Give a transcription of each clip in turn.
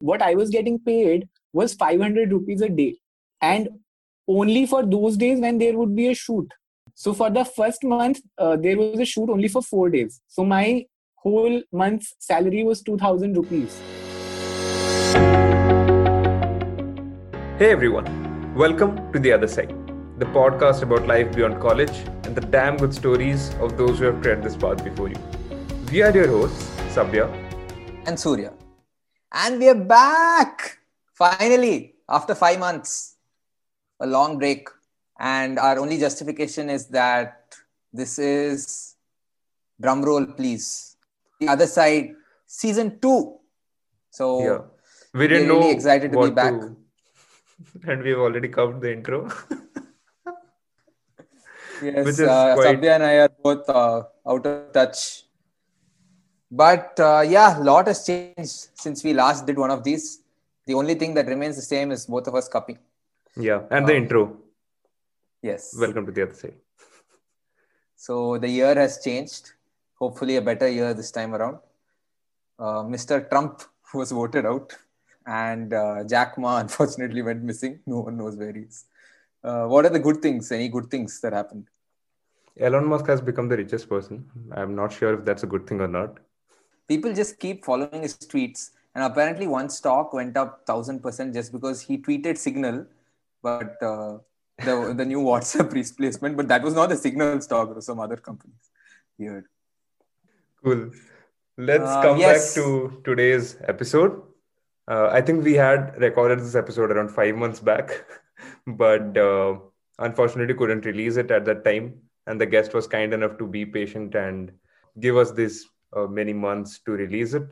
what I was getting paid was 500 rupees a day. And only for those days when there would be a shoot. So for the first month, uh, there was a shoot only for four days. So my whole month's salary was 2000 rupees. Hey everyone, welcome to The Other Side, the podcast about life beyond college and the damn good stories of those who have tread this path before you. We are your hosts, Sabya and Surya. And we are back finally after five months, a long break. And our only justification is that this is drum roll, please. The other side, season two. So yeah. we didn't know really excited to be back. To... And we've already covered the intro. yes, uh, quite... Sabya and I are both uh, out of touch but uh, yeah, a lot has changed since we last did one of these. The only thing that remains the same is both of us copying. Yeah, and the um, intro. Yes. Welcome to the other side. So the year has changed. Hopefully, a better year this time around. Uh, Mr. Trump was voted out, and uh, Jack Ma unfortunately went missing. No one knows where he is. Uh, what are the good things? Any good things that happened? Elon Musk has become the richest person. I'm not sure if that's a good thing or not people just keep following his tweets. And apparently, one stock went up thousand percent just because he tweeted Signal, but uh, the the new WhatsApp replacement. But that was not the Signal stock; it was some other companies. Weird. Cool. Let's uh, come yes. back to today's episode. Uh, I think we had recorded this episode around five months back, but uh, unfortunately couldn't release it at that time. And the guest was kind enough to be patient and give us this uh, many months to release it.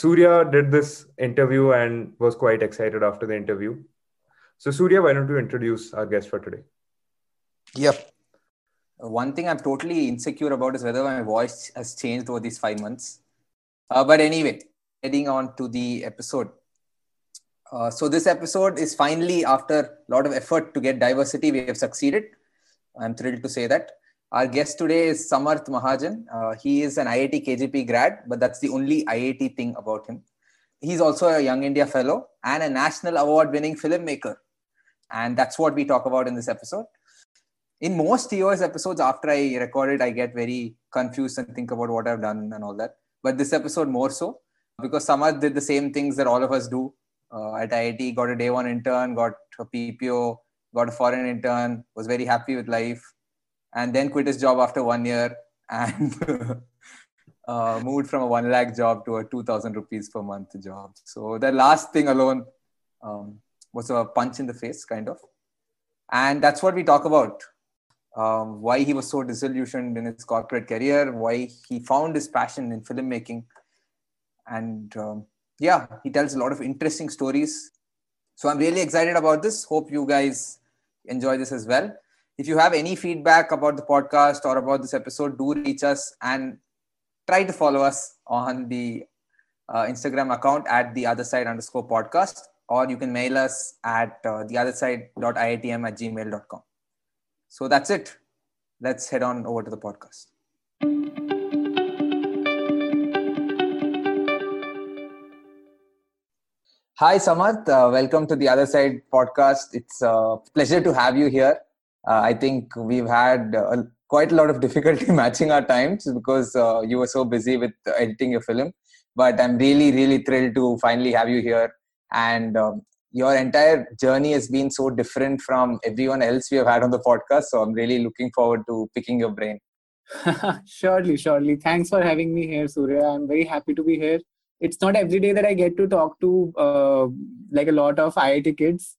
Surya did this interview and was quite excited after the interview. So, Surya, why don't you introduce our guest for today? Yep. One thing I'm totally insecure about is whether my voice has changed over these five months. Uh, but anyway, heading on to the episode. Uh, so, this episode is finally, after a lot of effort to get diversity, we have succeeded. I'm thrilled to say that. Our guest today is Samarth Mahajan. Uh, he is an IIT KGP grad, but that's the only IIT thing about him. He's also a Young India Fellow and a national award winning filmmaker. And that's what we talk about in this episode. In most TOS episodes, after I record it, I get very confused and think about what I've done and all that. But this episode, more so, because Samarth did the same things that all of us do uh, at IIT, got a day one intern, got a PPO, got a foreign intern, was very happy with life and then quit his job after one year and uh, moved from a one lakh job to a 2000 rupees per month job. So the last thing alone um, was a punch in the face, kind of. And that's what we talk about. Um, why he was so disillusioned in his corporate career, why he found his passion in filmmaking. And um, yeah, he tells a lot of interesting stories. So I'm really excited about this. Hope you guys enjoy this as well. If you have any feedback about the podcast or about this episode, do reach us and try to follow us on the uh, Instagram account at the other side underscore podcast, or you can mail us at uh, the other side.iitm at gmail.com. So that's it. Let's head on over to the podcast. Hi, Samarth. Uh, welcome to the Other Side podcast. It's a pleasure to have you here uh, I think we've had uh, quite a lot of difficulty matching our times because uh, you were so busy with editing your film. But I'm really, really thrilled to finally have you here. And um, your entire journey has been so different from everyone else we have had on the podcast. So I'm really looking forward to picking your brain. surely, surely. Thanks for having me here, Surya. I'm very happy to be here. It's not every day that I get to talk to uh, like a lot of IIT kids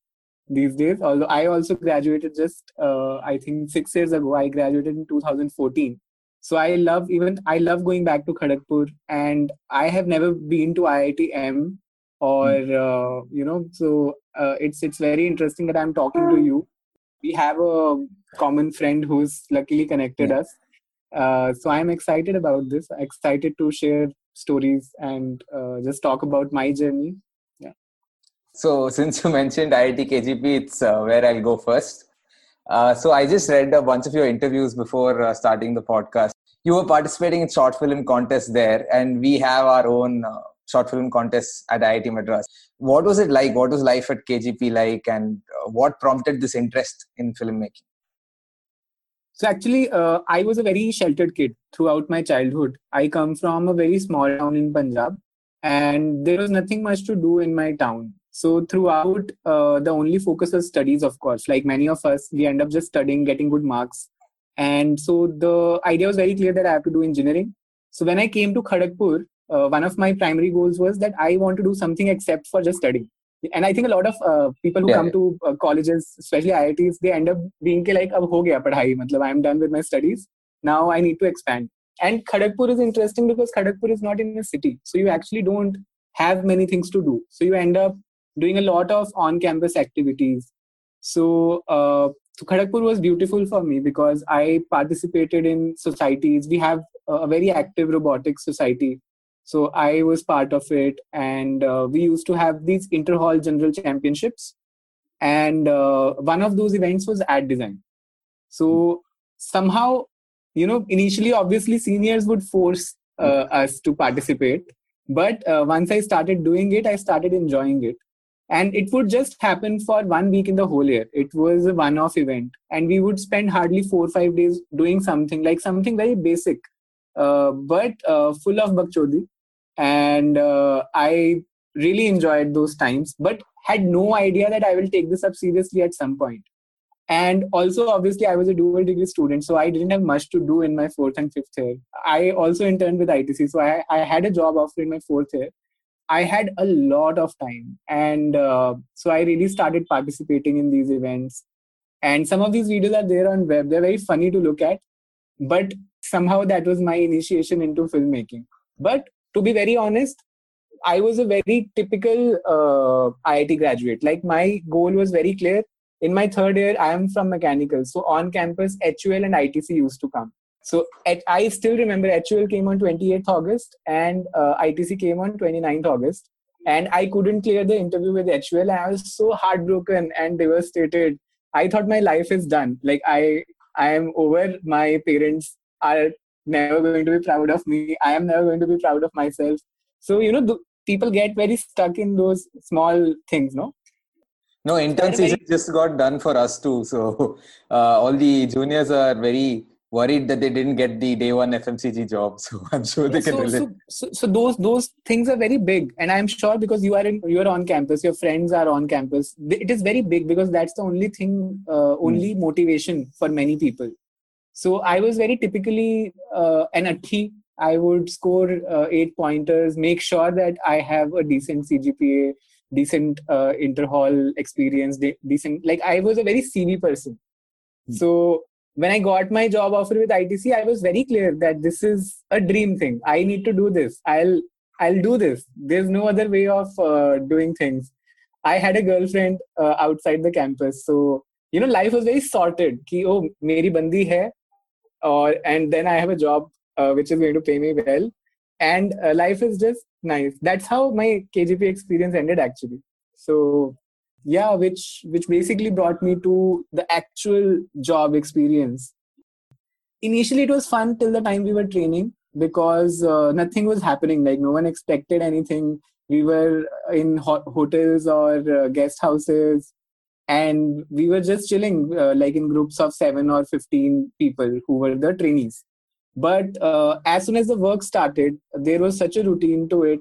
these days. Although I also graduated just, uh, I think six years ago. I graduated in 2014. So I love even I love going back to Kharagpur, and I have never been to IITM, or uh, you know. So uh, it's it's very interesting that I'm talking to you. We have a common friend who's luckily connected yeah. us. Uh, so I'm excited about this. Excited to share stories and uh, just talk about my journey so, since you mentioned IIT KGP, it's uh, where I'll go first. Uh, so, I just read a bunch of your interviews before uh, starting the podcast. You were participating in short film contest there, and we have our own uh, short film contests at IIT Madras. What was it like? What was life at KGP like, and uh, what prompted this interest in filmmaking? So actually, uh, I was a very sheltered kid throughout my childhood. I come from a very small town in Punjab, and there was nothing much to do in my town. So throughout, uh, the only focus was studies, of course. Like many of us, we end up just studying, getting good marks, and so the idea was very clear that I have to do engineering. So when I came to Kharagpur, uh, one of my primary goals was that I want to do something except for just studying. And I think a lot of uh, people who yeah. come to uh, colleges, especially IITs, they end up being like, "Ab ho gaya padhai," matlab I'm done with my studies. Now I need to expand. And Kharagpur is interesting because Kharagpur is not in a city, so you actually don't have many things to do. So you end up doing a lot of on-campus activities. So uh, was beautiful for me because I participated in societies. We have a very active robotics society. So I was part of it. And uh, we used to have these inter-hall general championships. And uh, one of those events was ad design. So somehow, you know, initially, obviously, seniors would force uh, us to participate. But uh, once I started doing it, I started enjoying it and it would just happen for one week in the whole year. It was a one off event. And we would spend hardly 4 or 5 days doing something like something very basic uh, but uh, full of bakchodi and uh, i really enjoyed those times but had no idea that i will take this up seriously at some point. And also obviously i was a dual degree student so i didn't have much to do in my fourth and fifth year. I also interned with itc so i, I had a job offer in my fourth year I had a lot of time, and uh, so I really started participating in these events. And some of these videos are there on web. They're very funny to look at, but somehow that was my initiation into filmmaking. But to be very honest, I was a very typical uh, IIT graduate. Like my goal was very clear. In my third year, I am from mechanical, so on campus, HUL and ITC used to come. So at, I still remember HUL came on 28th August and uh, ITC came on 29th August. And I couldn't clear the interview with HUL. I was so heartbroken and devastated. I thought my life is done. Like I, I am over. My parents are never going to be proud of me. I am never going to be proud of myself. So you know, the, people get very stuck in those small things, no? No, intern season just got done for us too. So uh, all the juniors are very worried that they didn't get the day one FMCG job. So I'm sure they can so, relate. So, so, so, those those things are very big, and I'm sure because you are in you are on campus, your friends are on campus. It is very big because that's the only thing, uh, only mm. motivation for many people. So I was very typically uh, an athi. I would score uh, eight pointers, make sure that I have a decent CGPA, decent uh, interhall experience, de- decent. Like I was a very CV person. Mm. So when I got my job offer with ITC, I was very clear that this is a dream thing. I need to do this. I'll I'll do this. There's no other way of uh, doing things. I had a girlfriend uh, outside the campus, so you know life was very sorted. Ki oh, meri bandi hai, or and then I have a job uh, which is going to pay me well, and uh, life is just nice. That's how my KGP experience ended actually. So yeah which which basically brought me to the actual job experience. Initially it was fun till the time we were training because uh, nothing was happening. Like no one expected anything. We were in ho- hotels or uh, guest houses and we were just chilling uh, like in groups of 7 or 15 people who were the trainees. But uh, as soon as the work started there was such a routine to it.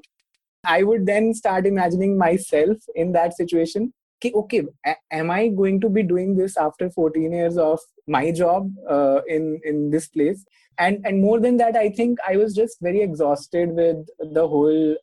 I would then start imagining myself in that situation okay am i going to be doing this after 14 years of my job uh, in in this place? And and more than that i think i was just very exhausted with the whole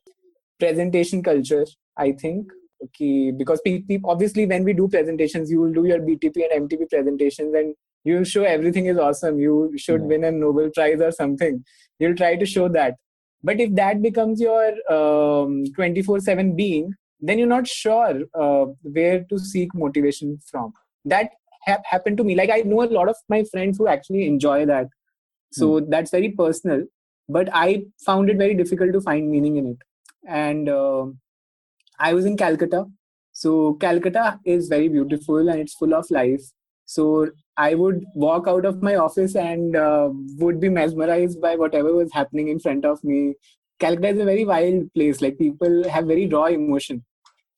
presentation culture i think. Okay because obviously when we do presentations you will do your btp and mtp presentations and you'll show everything is awesome. You should yeah. win a nobel prize or something. You'll try to show that. But if that becomes your um, 24 7 being then you're not sure uh, where to seek motivation from. That ha- happened to me. Like i know a lot of my friends who actually enjoy that. So mm. that's very personal but i found it very difficult to find meaning in it. And uh, i was in calcutta. So calcutta is very beautiful and it's full of life. So i would walk out of my office and uh, would be mesmerized by whatever was happening in front of me. Calcutta is a very wild place. Like people have very raw emotion.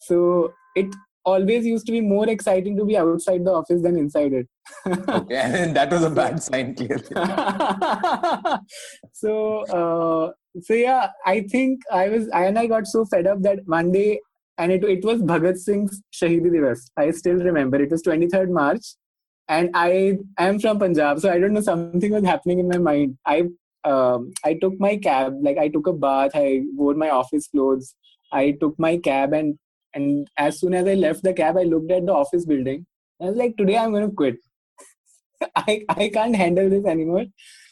So it always used to be more exciting to be outside the office than inside it. okay, and that was a bad sign, clearly. so, uh, so yeah, I think I was, I and I got so fed up that one day, and it it was Bhagat Singh's Shahidi Divas. I still remember. It was 23rd March, and I am from Punjab, so I don't know something was happening in my mind. I um, I took my cab, like I took a bath, I wore my office clothes, I took my cab and and as soon as I left the cab, I looked at the office building. I was like, today I'm going to quit. I, I can't handle this anymore.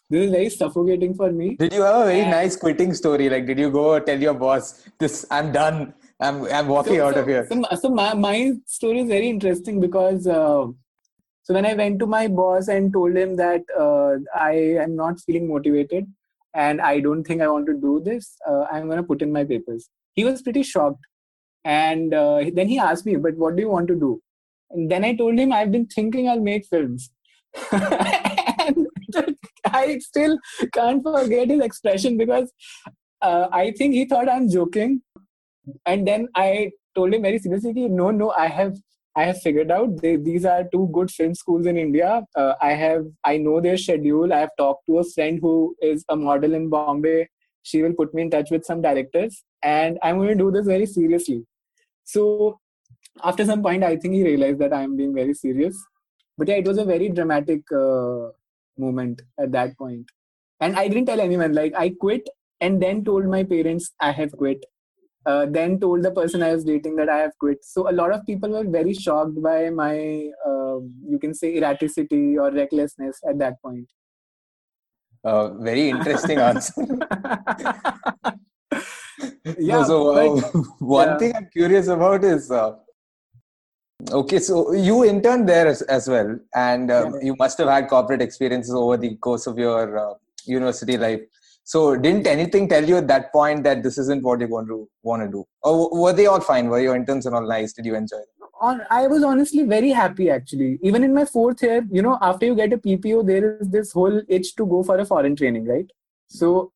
This is very suffocating for me. Did you have a very and, nice quitting story? Like, did you go tell your boss, this, I'm done. I'm, I'm walking so, out so, of here. So, so my, my story is very interesting because uh, so when I went to my boss and told him that uh, I am not feeling motivated and I don't think I want to do this, uh, I'm going to put in my papers. He was pretty shocked and uh, then he asked me, but what do you want to do? And then I told him, I've been thinking I'll make films. and I still can't forget his expression because uh, I think he thought I'm joking. And then I told him very seriously, no, no, I have I have figured out they, these are two good film schools in India. Uh, I have I know their schedule. I have talked to a friend who is a model in Bombay. She will put me in touch with some directors, and I'm going to do this very seriously. So after some point, I think he realized that I am being very serious. But yeah, it was a very dramatic uh, moment at that point. And I didn't tell anyone. Like I quit and then told my parents I have quit. Uh, then told the person I was dating that I have quit. So a lot of people were very shocked by my, uh, you can say, erraticity or recklessness at that point. Uh, very interesting answer. yeah. so uh, one yeah. thing I'm curious about is uh, okay. So you interned there as, as well, and um, yeah. you must have had corporate experiences over the course of your uh, university life. So didn't anything tell you at that point that this isn't what you're going to want to do, or were they all fine? Were your interns and all nice? Did you enjoy them? I was honestly very happy actually. Even in my fourth year, you know, after you get a PPO, there is this whole itch to go for a foreign training, right? So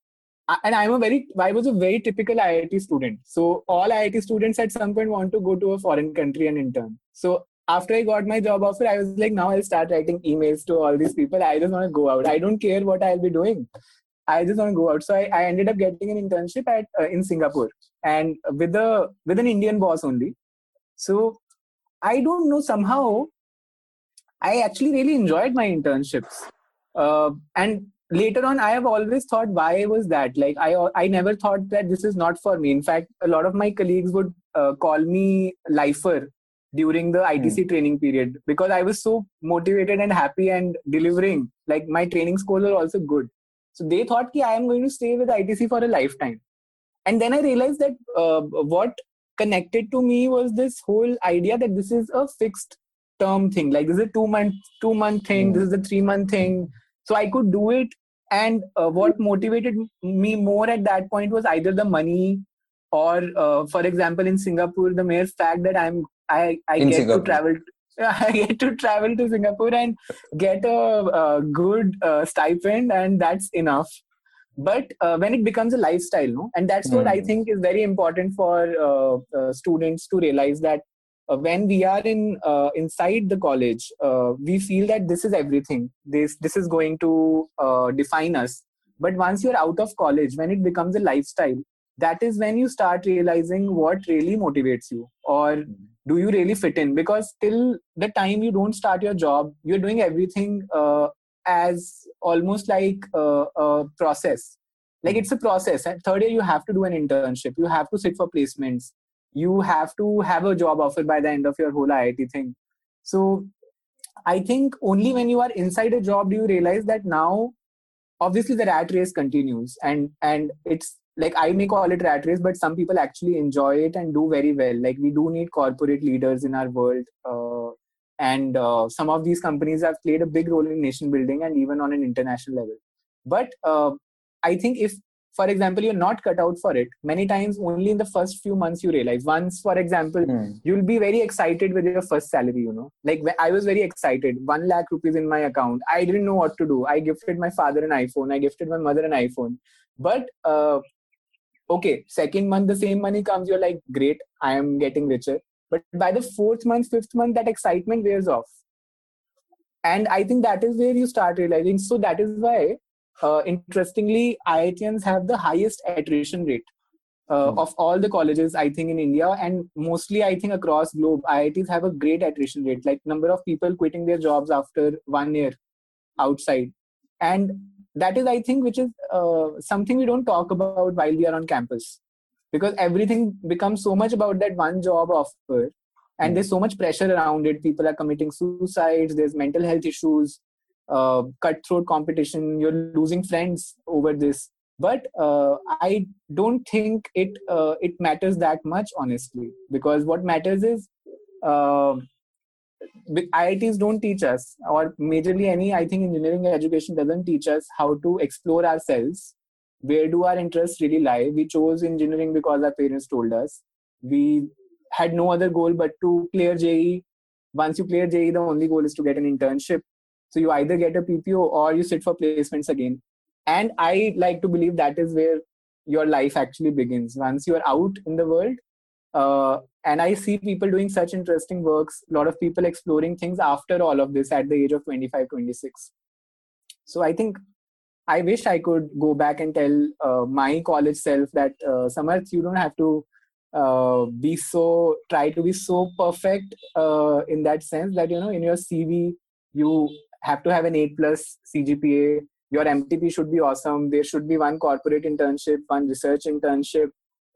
and I'm a very, I was a very typical IIT student. So all IIT students at some point want to go to a foreign country and intern. So after I got my job offer, I was like, now I'll start writing emails to all these people. I just want to go out. I don't care what I'll be doing. I just want to go out. So I, I ended up getting an internship at uh, in Singapore and with a with an Indian boss only. So I don't know somehow. I actually really enjoyed my internships, uh, and later on i have always thought why was that? Like i i never thought that this is not for me. In fact a lot of my colleagues would uh, call me lifer during the itc mm. training period because i was so motivated and happy and delivering. Like my training scores were also good. So they thought ki i am going to stay with itc for a lifetime. And then i realized that uh, what connected to me was this whole idea that this is a fixed term thing. Like this is a two month two month thing. Mm. this is a three month thing so i could do it and uh, what motivated me more at that point was either the money or uh, for example in singapore the mere fact that i'm i, I get singapore. to travel I get to travel to Singapore and get a, a good uh, stipend, and that's enough. But uh, when it becomes a lifestyle, no, and that's mm. what I hmm. think is very important for uh, uh, students to realize that uh, when we are in uh, inside the college uh, we feel that this is everything. This this is going to uh, define us. But once you're out of college when it becomes a lifestyle that is when you start realizing what really motivates you or do you really fit in. Because till the time you don't start your job you're doing everything uh, as almost like a, a process. Like it's a process. At third year you have to do an internship. You have to sit for placements you have to have a job offer by the end of your whole IIT thing. So I think only when you are inside a job do you realize that now obviously the rat race continues and and it's like I may call it rat race, but some people actually enjoy it and do very well. Like we do need corporate leaders in our world, uh, and uh, some of these companies have played a big role in nation building and even on an international level. But uh, I think if for example you're not cut out for it. Many times only in the first few months you realize. Once for example mm. you'll be very excited with your first salary you know. Like i was very excited. 1 lakh rupees in my account. I didn't know what to do. I gifted my father an iphone. I gifted my mother an iphone. But uh, okay second month the same money comes. You're like great i am getting richer. But by the fourth month fifth month that excitement wears off. And i think that is where you start realizing. So that is why uh, interestingly iitians have the highest attrition rate uh, mm. of all the colleges i think in india. And mostly i think across globe iits have a great attrition rate like number of people quitting their jobs after one year outside. And that is i think which is uh, something we don't talk about while we are on campus. Because everything becomes so much about that one job offer and mm. there's so much pressure around it. People are committing suicides there's mental health issues uh, cutthroat competition you're losing friends over this but uh, i don't think it uh, it matters that much honestly because what matters is uh, IITs don't teach us, or majorly any, I think engineering education doesn't teach us how to explore ourselves. Where do our interests really lie? We chose engineering because our parents told us. We had no other goal but to clear JEE. Once you clear JEE, the only goal is to get an internship. So you either get a PPO or you sit for placements again. And I like to believe that is where your life actually begins. Once you are out in the world, uh, and i see people doing such interesting works a lot of people exploring things after all of this at the age of 25 26 so i think i wish i could go back and tell uh, my college self that uh, samarth you don't have to uh, be so try to be so perfect uh, in that sense that you know in your cv you have to have an 8 plus cgpa your mtp should be awesome. There should be one corporate internship one research internship.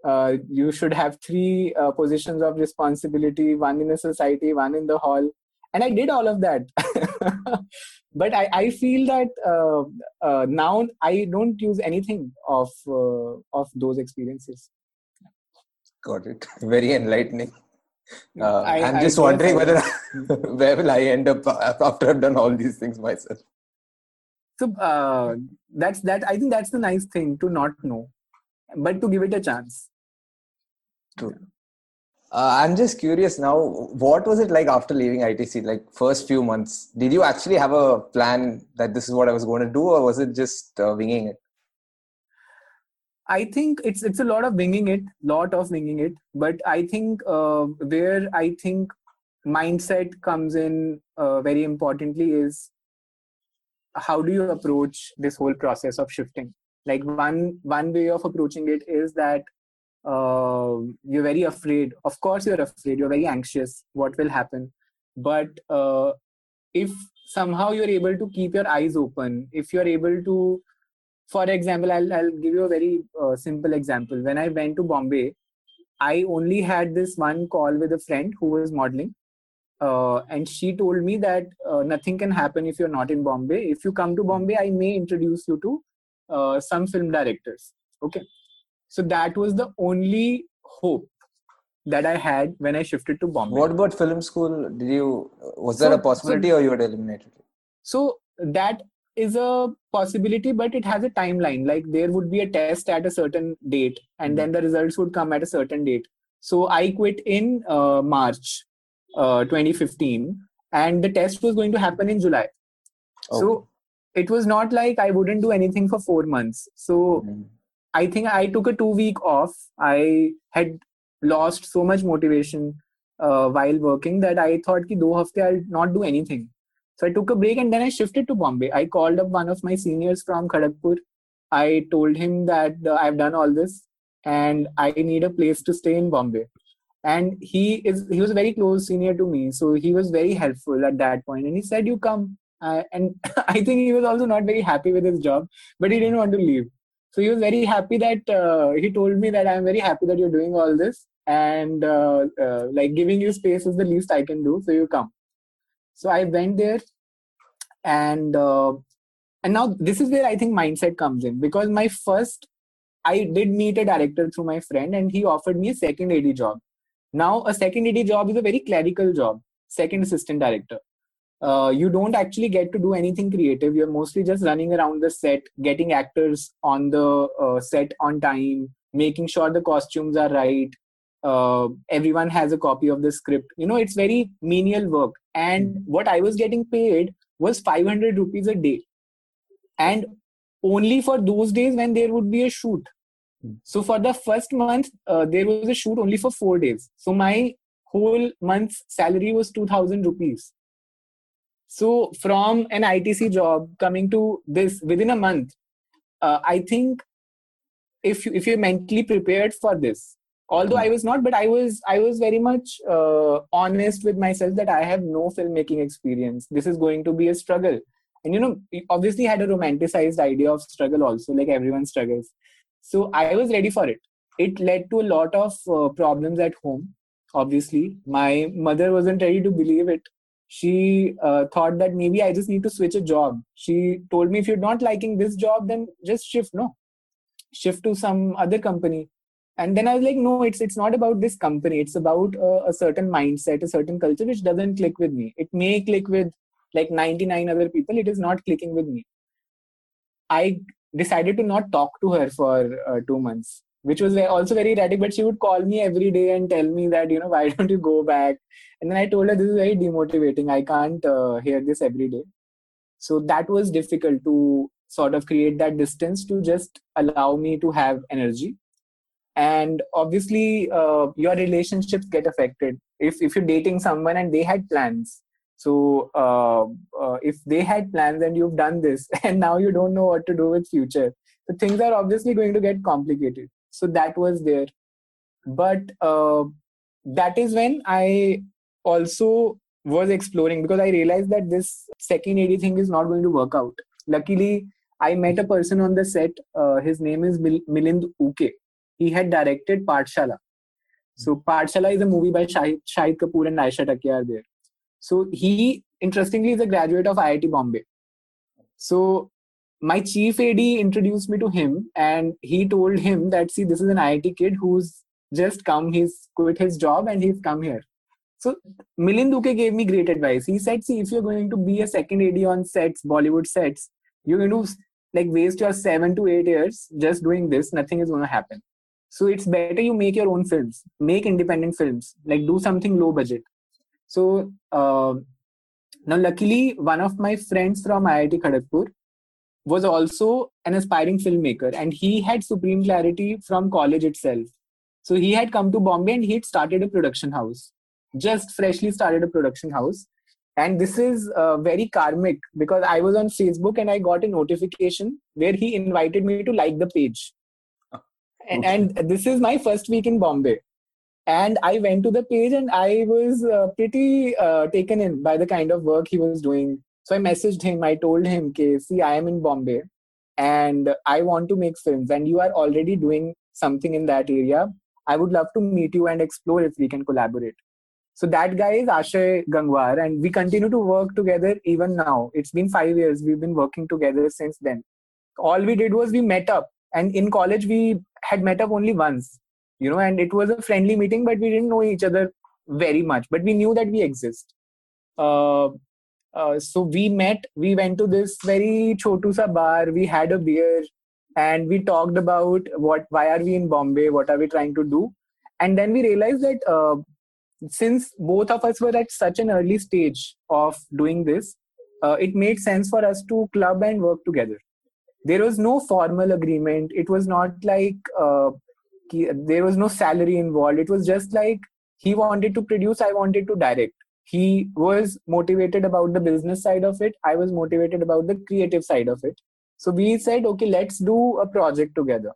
Uh, you should have three uh, positions of responsibility one in a society one in the hall. And i did all of that. But I, I feel that uh, uh, now i don't use anything of uh, of those experiences. Got it. Very enlightening uh, I, am just I wondering whether where will i end up after i've done all these things myself so that's that i think that's the nice thing to not know but to give it a chance True. Uh, I'm just curious now. What was it like after leaving ITC? Like first few months, did you actually have a plan that this is what I was going to do, or was it just uh, winging it? I think it's it's a lot of winging it, lot of winging it. But I think uh, where I think mindset comes in uh, very importantly is how do you approach this whole process of shifting. Like one one way of approaching it is that uh, you're very afraid of course you're afraid you're very anxious what will happen but uh, if somehow you're able to keep your eyes open if you're able to for example i'll, I'll give you a very uh, simple example when i went to bombay i only had this one call with a friend who was modeling uh, and she told me that uh, nothing can happen if you're not in bombay if you come to bombay i may introduce you to uh, some film directors okay so that was the only hope that I had when I shifted to Bombay. What about film school? Did you was there a possibility so, or you were eliminated? So that is a possibility, but it has a timeline. Like there would be a test at a certain date, and then the results would come at a certain date. So I quit in uh, March uh, 2015, and the test was going to happen in July. Oh. So it was not like I wouldn't do anything for four months. So. Mm-hmm I think I took a two week off. I had lost so much motivation uh, while working that I thought ki do hafte I'll not do anything. So I took a break and then I shifted to Bombay. I called up one of my seniors from Kharagpur. I told him that uh, I've done all this and I need a place to stay in Bombay. And he is he was a very close senior to me, so he was very helpful at that point. And he said, "You come." Uh, and I think he was also not very happy with his job, but he didn't want to leave so he was very happy that uh, he told me that i'm very happy that you're doing all this and uh, uh, like giving you space is the least i can do so you come so i went there and uh, and now this is where i think mindset comes in because my first i did meet a director through my friend and he offered me a second ad job now a second ad job is a very clerical job second assistant director uh, you don't actually get to do anything creative. You're mostly just running around the set, getting actors on the uh, set on time, making sure the costumes are right. Uh, everyone has a copy of the script. You know, it's very menial work. And hmm. what I was getting paid was 500 rupees a day. And only for those days when there would be a shoot. So for the first month, uh, there was a shoot only for four days. So my whole month's salary was 2000 rupees. So from an ITC job coming to this within a month, uh, I think if you, if you're mentally prepared for this, although I was not, but I was I was very much uh, honest with myself that I have no filmmaking experience. This is going to be a struggle, and you know, obviously had a romanticized idea of struggle also, like everyone struggles so I was ready for it. It led to a lot of uh, problems at home. Obviously, my mother wasn't ready to believe it. She uh, thought that maybe I just need to switch a job. She told me, if you're not liking this job, then just shift. No, shift to some other company. And then I was like, no, it's it's not about this company. It's about uh, a certain mindset, a certain culture which doesn't click with me. It may click with like 99 other people. It is not clicking with me. I decided to not talk to her for uh, two months which was also very erratic but she would call me every day and tell me that you know why don't you go back and then i told her this is very demotivating i can't uh, hear this every day so that was difficult to sort of create that distance to just allow me to have energy and obviously uh, your relationships get affected. If if you're dating someone and they had plans so uh, uh, if they had plans and you've done this and now you don't know what to do with future the things are obviously going to get complicated. So that was there. But uh, that is when i also was exploring because i realized that this second AD thing is not going to work out. Luckily i met a person on the set uh, his name is Mil- Milind Ukey he had directed pathshala so pathshala is a movie by shahid, shahid kapoor and Ayesha Takia there so he, interestingly, is a graduate of IIT Bombay. So my chief AD introduced me to him, and he told him that see, this is an IIT kid who's just come. He's quit his job and he's come here. So Milind Ukey gave me great advice. He said, see, if you're going to be a second AD on sets, Bollywood sets, you're going to like waste your seven to eight years just doing this. Nothing is going to happen. So it's better you make your own films, make independent films, like do something low budget. So uh, now, luckily, one of my friends from IIT Kharagpur was also an aspiring filmmaker, and he had supreme clarity from college itself. So he had come to Bombay and he had started a production house, just freshly started a production house. And this is uh, very karmic because I was on Facebook and I got a notification where he invited me to like the page. And, and this is my first week in Bombay. And i went to the page and i was uh, pretty uh, taken in by the kind of work he was doing. So i messaged him i told him okay see i am in bombay and i want to make films and you are already doing something in that area. I would love to meet you and explore if we can collaborate. So that guy is Akshay Gangwar and we continue to work together even now. It's been 5 years. We've been working together since then. All we did was we met up and in college we had met up only once you know and it was a friendly meeting but we didn't know each other very much but we knew that we exist. Uh, uh, so we met we went to this very chotu sa bar we had a beer and we talked about what why are we in bombay what are we trying to do? And then we realized that uh, since both of us were at such an early stage of doing this uh, it made sense for us to club and work together there was no formal agreement. It was not like uh, there was no salary involved. It was just like he wanted to produce i wanted to direct. He was motivated about the business side of it. I was motivated about the creative side of it. So we said okay let's do a project together.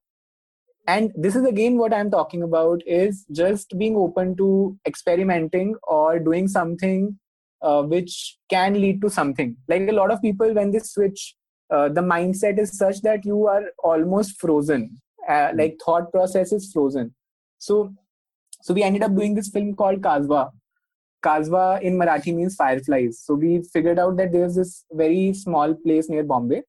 And this is again what i'm talking about is just being open to experimenting or doing something uh, which can lead to something. Like a lot of people when they switch uh, the mindset is such that you are almost frozen. Uh, hmm. like thought process is frozen. So so we ended up doing this film called kasva kasva in marathi means fireflies. So we figured out that there's this very small place near bombay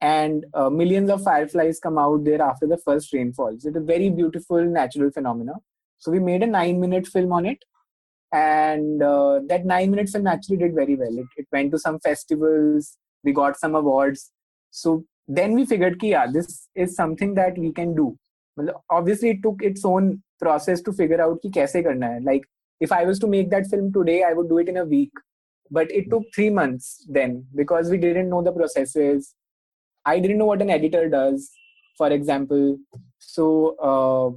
and uh, millions of fireflies come out there after the first rainfalls it's a very beautiful natural phenomena. So we made a nine minute film on it and uh, that nine minute film actually did very well. It, it went to some festivals. We got some awards so then we figured ki, yeah, this is something that we can do. Obviously, it took its own process to figure out ki kaise karna hai. Like, if I was to make that film today, I would do it in a week. But it took three months then because we didn't know the processes. I didn't know what an editor does, for example. So, uh,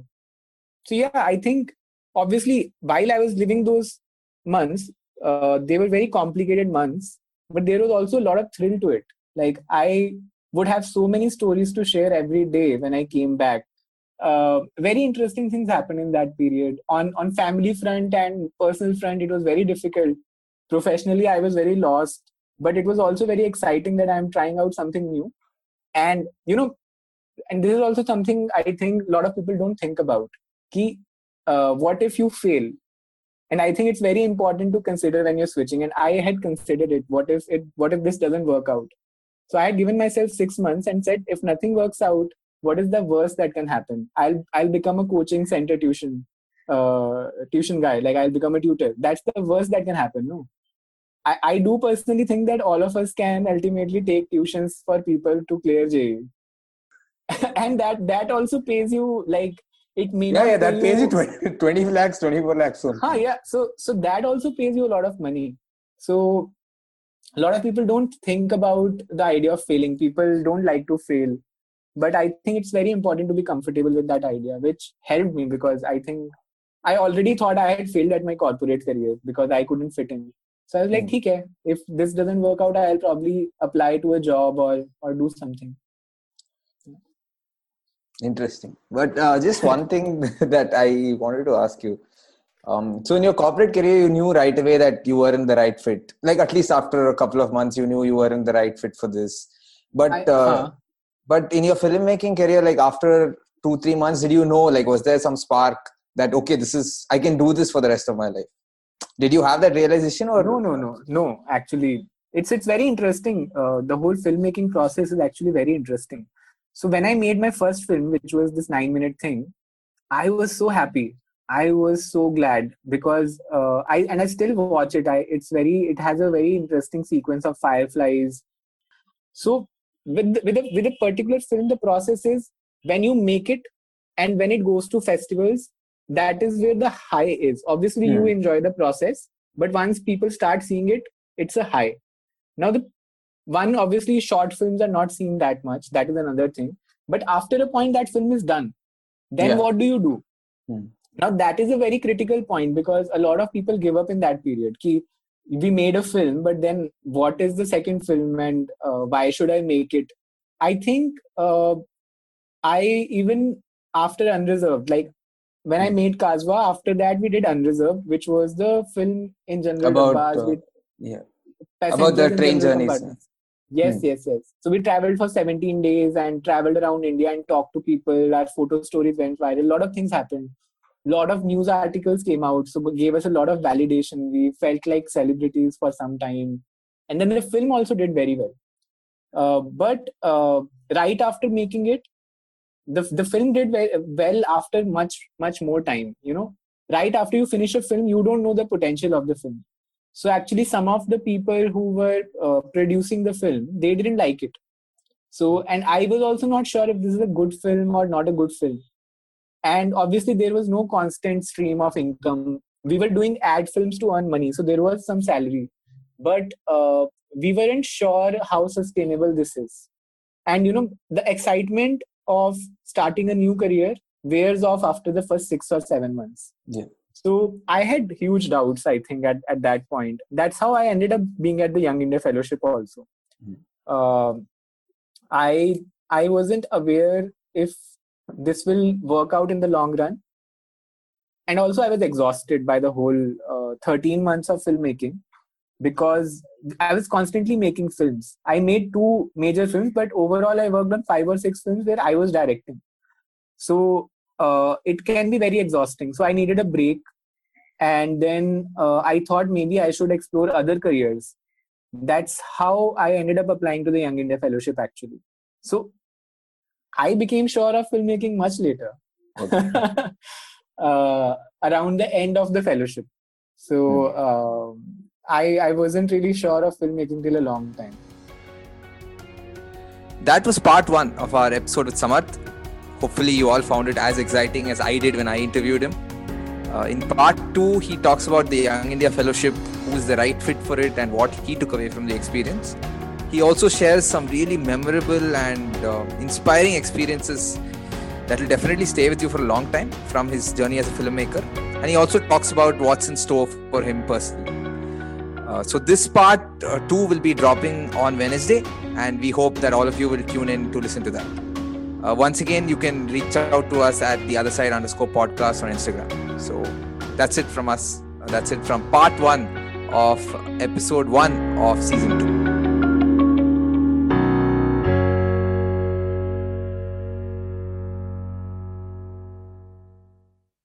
so yeah, I think obviously while I was living those months, uh, they were very complicated months, but there was also a lot of thrill to it. Like I would have so many stories to share every day when I came back. Uh, very interesting things happened in that period. On on family front and personal front, it was very difficult. Professionally, I was very lost, but it was also very exciting that I'm trying out something new. And you know, and this is also something I think a lot of people don't think about. Ki, uh, what if you fail? And I think it's very important to consider when you're switching. And I had considered it. What if it? What if this doesn't work out? So I had given myself six months and said, if nothing works out, what is the worst that can happen? I'll I'll become a coaching center tuition uh, tuition guy. Like I'll become a tutor. That's the worst that can happen. No, I, I do personally think that all of us can ultimately take tuitions for people to clear JEE. and that that also pays you like it may yeah, yeah that pays you 20, 20 lakhs 24 lakhs so. huh, yeah so so that also pays you a lot of money so a lot of people don't think about the idea of failing. People don't like to fail. But i think it's very important to be comfortable with that idea which helped me because i think i already thought i had failed at my corporate career because i couldn't fit in. So i was like mm. okay if this doesn't work out i'll probably apply to a job or or do something. Interesting. But uh, just one thing that i wanted to ask you um, so in your corporate career, you knew right away that you were in the right fit. Like at least after a couple of months, you knew you were in the right fit for this. But I, uh, huh. but in your filmmaking career, like after two three months, did you know like was there some spark that okay, this is I can do this for the rest of my life? Did you have that realization or no? No, no, no. Actually, it's it's very interesting. Uh, the whole filmmaking process is actually very interesting. So when I made my first film, which was this nine minute thing, I was so happy I was so glad because uh, I and I still watch it. I it's very it has a very interesting sequence of fireflies. So with the, with a, with a particular film, the process is when you make it and when it goes to festivals, that is where the high is. Obviously, you hmm. enjoy the process, but once people start seeing it, it's a high. Now the one obviously short films are not seen that much. That is another thing. But after a point, that film is done. Then yeah. what do you do? Hmm now that is a very critical point because a lot of people give up in that period. Ki, we made a film but then what is the second film and uh, why should i make it? I think uh, i even after unreserved like when i made Kasva, after that we did unreserved which was the film in general about uh, yeah. about the train journeys. Yes hmm. yes yes so we traveled for 17 days and traveled around india and talked to people. Our photo stories went viral. A lot of things happened lot of news articles came out so gave us a lot of validation. We felt like celebrities for some time. And then the film also did very well. Uh, but uh, right after making it the, the film did very well after much much more time you know? Right after you finish a film you don't know the potential of the film. So actually some of the people who were uh, producing the film they didn't like it. So and i was also not sure if this is a good film or not a good film and obviously there was no constant stream of income. We were doing ad films to earn money so there was some salary. But uh, we weren't sure how sustainable this is. And you know the excitement of starting a new career wears off after the first six or seven months. Yeah. So i had huge doubts i think at, at that point. That's how i ended up being at the young india fellowship also. Mm. uh, i i wasn't aware if this will work out in the long run. And also i was exhausted by the whole uh, 13 months of filmmaking because i was constantly making films. I made two major films but overall i worked on five or six films where i was directing. So uh, it can be very exhausting. So i needed a break. And then uh, i thought maybe i should explore other careers. That's how i ended up applying to the young india fellowship actually. So I became sure of filmmaking much later, okay. uh, around the end of the fellowship. So uh, I I wasn't really sure of filmmaking till a long time. That was part one of our episode with Samarth. Hopefully, you all found it as exciting as I did when I interviewed him. Uh, in part two, he talks about the Young India Fellowship, who's the right fit for it, and what he took away from the experience. He also shares some really memorable and uh, inspiring experiences that will definitely stay with you for a long time from his journey as a filmmaker. And he also talks about what's in store for him personally. Uh, so this part uh, two will be dropping on Wednesday, and we hope that all of you will tune in to listen to that. Uh, once again, you can reach out to us at the other side underscore podcast on Instagram. So that's it from us. that's it from part one of episode one of season two.